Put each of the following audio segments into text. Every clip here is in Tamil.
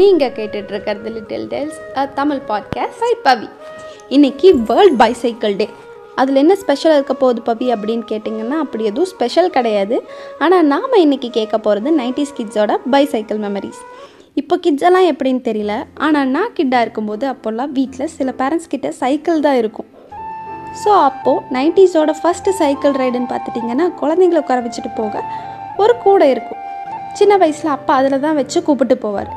நீங்கள் கேட்டுட்ருக்கிறது little tales a Tamil podcast by Pavi. இன்னைக்கு வேர்ல்ட் பைசைக்கிள் டே அதில் என்ன ஸ்பெஷல் இருக்க போகுது பவி அப்படின்னு கேட்டிங்கன்னா அப்படி எதுவும் ஸ்பெஷல் கிடையாது. ஆனால் நாம் இன்னைக்கு கேட்க போகிறது நைன்டிஸ் கிட்ஸோட பைசைக்கிள் மெமரிஸ் இப்போ கிட்ஸ் எல்லாம் எப்படின்னு தெரியல. ஆனால் நான் கிட்டாக இருக்கும்போது அப்போல்லாம் வீட்டில் சில பேரண்ட்ஸ் கிட்ட சைக்கிள் தான் இருக்கும். ஸோ அப்போது நைன்டிஸோட ஃபஸ்ட்டு சைக்கிள் ரைடுன்னு பார்த்துட்டிங்கன்னா குழந்தைங்கள உட்கார வச்சுட்டு போக ஒரு கூடை இருக்கும். சின்ன வயசில் அப்பா அதில் தான் வச்சு கூப்பிட்டு போவார்.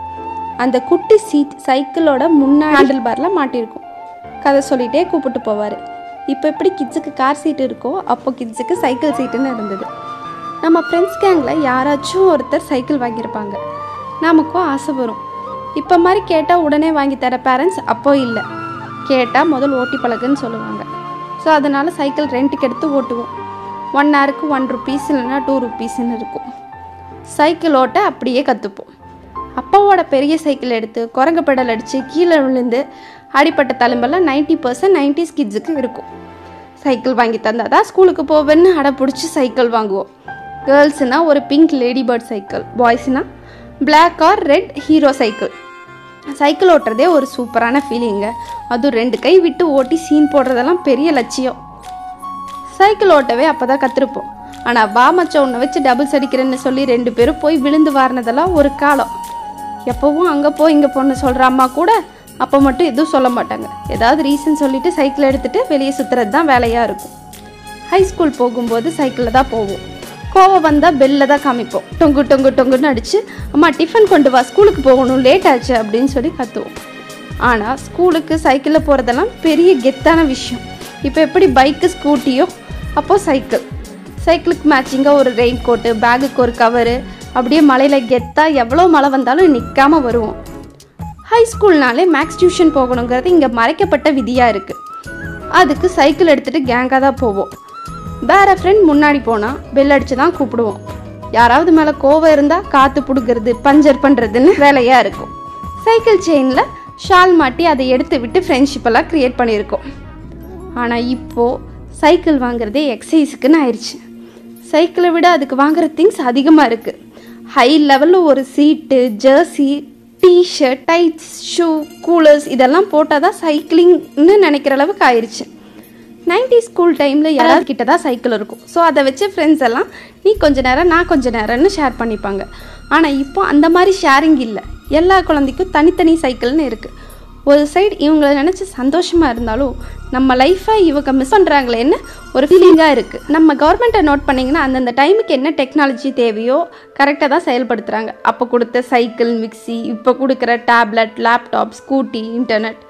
அந்த குட்டி சீட் சைக்கிளோட முன்னாடி ஹேண்டில் பாரில் மாட்டியிருக்கும் கதை சொல்லிகிட்டே கூப்பிட்டு போவார். இப்போ எப்படி கிட்ஸுக்கு கார் சீட் இருக்கோ அப்போ கிட்ஸுக்கு சைக்கிள் சீட்டுன்னு இருந்தது. நம்ம ஃப்ரெண்ட்ஸ் கேங்கில் யாராச்சும் ஒருத்தர் சைக்கிள் வாங்கியிருப்பாங்க. நமக்கும் ஆசை வரும். இப்போ மாதிரி கேட்டால் உடனே வாங்கி தர பேரண்ட்ஸ் அப்போ இல்லை. கேட்டால் முதல் ஓட்டி பழகுன்னு சொல்லுவாங்க. ஸோ அதனால் சைக்கிள் ரெண்ட்டுக்கு எடுத்து ஓட்டுவோம். ஒன் ஹவருக்கு ஒன் ருபீஸ் இல்லைன்னா டூ ருபீஸ்ன்னு இருக்கும். சைக்கிள் ஓட்ட அப்படியே கற்றுப்போம் அப்பாவோட பெரிய சைக்கிள் எடுத்து குரங்கு பெடல் அடித்து கீழே விழுந்து அடிப்பட்ட தழும்பெல்லாம் நைன்ட்டி பர்சன்ட் நைன்டிஸ் கிட்ஸுக்கு இருக்கும். சைக்கிள் வாங்கி தந்தால் தான் ஸ்கூலுக்கு போவேன்னு அடப்பிடிச்சி சைக்கிள் வாங்குவோம். கேர்ள்ஸ்னால் ஒரு pink lady bird cycle பாய்ஸ்னால் black or red hero cycle. Cycle ஓட்டுறதே ஒரு சூப்பரான ஃபீலிங்க அதுவும் ரெண்டு கை விட்டு ஓட்டி சீன் போடுறதெல்லாம் பெரிய லட்சியம். சைக்கிள் ஓட்டவே அப்போ தான் கற்றுருப்போம் ஆனால் வா மச்சம் வச்சு டபுள்ஸ் அடிக்கிறேன்னு சொல்லி ரெண்டு பேரும் போய் விழுந்து வாரினதெல்லாம் ஒரு காலம். எப்போவும் அங்கே போய் இங்கே பொண்ணு சொல்கிற அம்மா கூட அப்போ மட்டும் எதுவும் சொல்ல மாட்டாங்க. ஏதாவது ரீசன் சொல்லிட்டு சைக்கிள் எடுத்துகிட்டு வெளியே சுற்றுறது தான் வேலையாக இருக்கும். ஹை ஸ்கூல் போகும்போது சைக்கிளில் தான் போவோம். கோவம் வந்தால் பெல்ல தான் காமிப்போம். டொங்கு டொங்கு டொங்குன்னு அடித்து அம்மா டிஃபன் கொண்டு வா ஸ்கூலுக்கு போகணும் லேட் ஆச்சு அப்படின்னு சொல்லி கற்றுவோம் ஆனால் ஸ்கூலுக்கு சைக்கிளில் போகிறதெல்லாம் பெரிய கெத்தான விஷயம். இப்போ எப்படி பைக்கு ஸ்கூட்டியோ அப்போது சைக்கிள் சைக்கிளுக்கு மேட்சிங்காக ஒரு ரெயின் கோட்டு பேகுக்கு ஒரு கவரு அப்படியே மலையில் கெத்தாக எவ்வளோ மழை வந்தாலும் நிற்காமல் வருவோம். ஹை ஸ்கூல்னாலே மேக்ஸ் டியூஷன் போகணுங்கிறது இங்கே மறைக்கப்பட்ட விதியாக இருக்குது அதுக்கு சைக்கிள் எடுத்துகிட்டு கேங்காக தான் போவோம். வேற ஃப்ரெண்ட் முன்னாடி போனால் பெல் அடித்து தான் கூப்பிடுவோம். யாராவது மேலே கோவம் இருந்தால் காற்று பிடுங்கிறது பஞ்சர் பண்ணுறதுன்னு வேலையாக இருக்கும். சைக்கிள் செயினில் ஷால் மாட்டி அதை எடுத்து விட்டு ஃப்ரெண்ட்ஷிப்பெல்லாம் க்ரியேட் பண்ணியிருக்கோம். ஆனால் இப்போது சைக்கிள் வாங்குறதே எக்ஸசைஸுக்குன்னு ஆயிடுச்சு சைக்கிளை விட அதுக்கு வாங்குற திங்ஸ் அதிகமாக இருக்குது ஹை லெவலில் ஒரு seat jersey T shirt tights shoe coolers இதெல்லாம் போட்டால் தான் சைக்கிளிங்னு நினைக்கிற அளவுக்கு ஆயிடுச்சு நைன்டி ஸ்கூல் டைமில் யாராவது கிட்ட தான் சைக்கிள் இருக்கும். ஸோ அதை வச்சு ஃப்ரெண்ட்ஸ் எல்லாம் நீ கொஞ்ச நேரம் நான் கொஞ்ச நேரம்னு ஷேர் பண்ணிப்பாங்க. ஆனால் இப்போ அந்த மாதிரி ஷேரிங் இல்லை. எல்லா குழந்தைக்கும் தனித்தனி சைக்கிள்னு இருக்குது ஒரு சைடு இவங்கள நினச்சி சந்தோஷமாக இருந்தாலும் நம்ம லைஃப்பை இவங்க மிஸ் பண்ணுறாங்களேன்னு ஒரு ஃபீலிங்காக இருக்குது நம்ம கவர்மெண்ட்டை நோட் பண்ணிங்கன்னா அந்தந்த டைமுக்கு என்ன டெக்னாலஜி தேவையோ கரெக்டாக தான் செயல்படுத்துகிறாங்க அப்போ கொடுத்த சைக்கிள் மிக்சி இப்போ கொடுக்குற டேப்லெட் லேப்டாப் ஸ்கூட்டி இன்டர்நெட்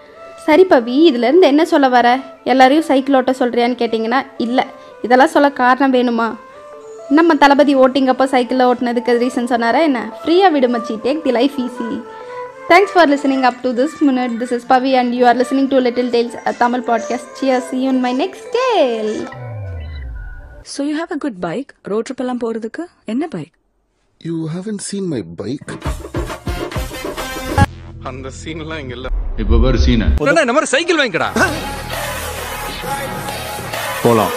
சரி பவி இதுலேருந்து என்ன சொல்ல வர? எல்லாரையும் சைக்கிள் ஓட்ட சொல்கிறியான்னு கேட்டிங்கன்னா இல்லை. இதெல்லாம் சொல்ல காரணம் வேணுமா? நம்ம தளபதி ஓட்டிங்கப்போ சைக்கிளில் ஓட்டினதுக்கு ரீசன் சொன்னாரா என்ன? ஃப்ரீயாக விடுமச்சி take the life easy thanks for listening up to this minute this is Pavi and you are listening to little tales Tamil podcast cheers see you in my next tale So you have a good bike, road trip எல்லாம் போறதுக்கு? என்ன bike You haven't seen my bike? அந்த சீன்லாம் இங்க இல்ல. இப்ப பாரு சீனை இந்த மாதிரி சைக்கிள் வாங்கிக்கடா. போலாம்.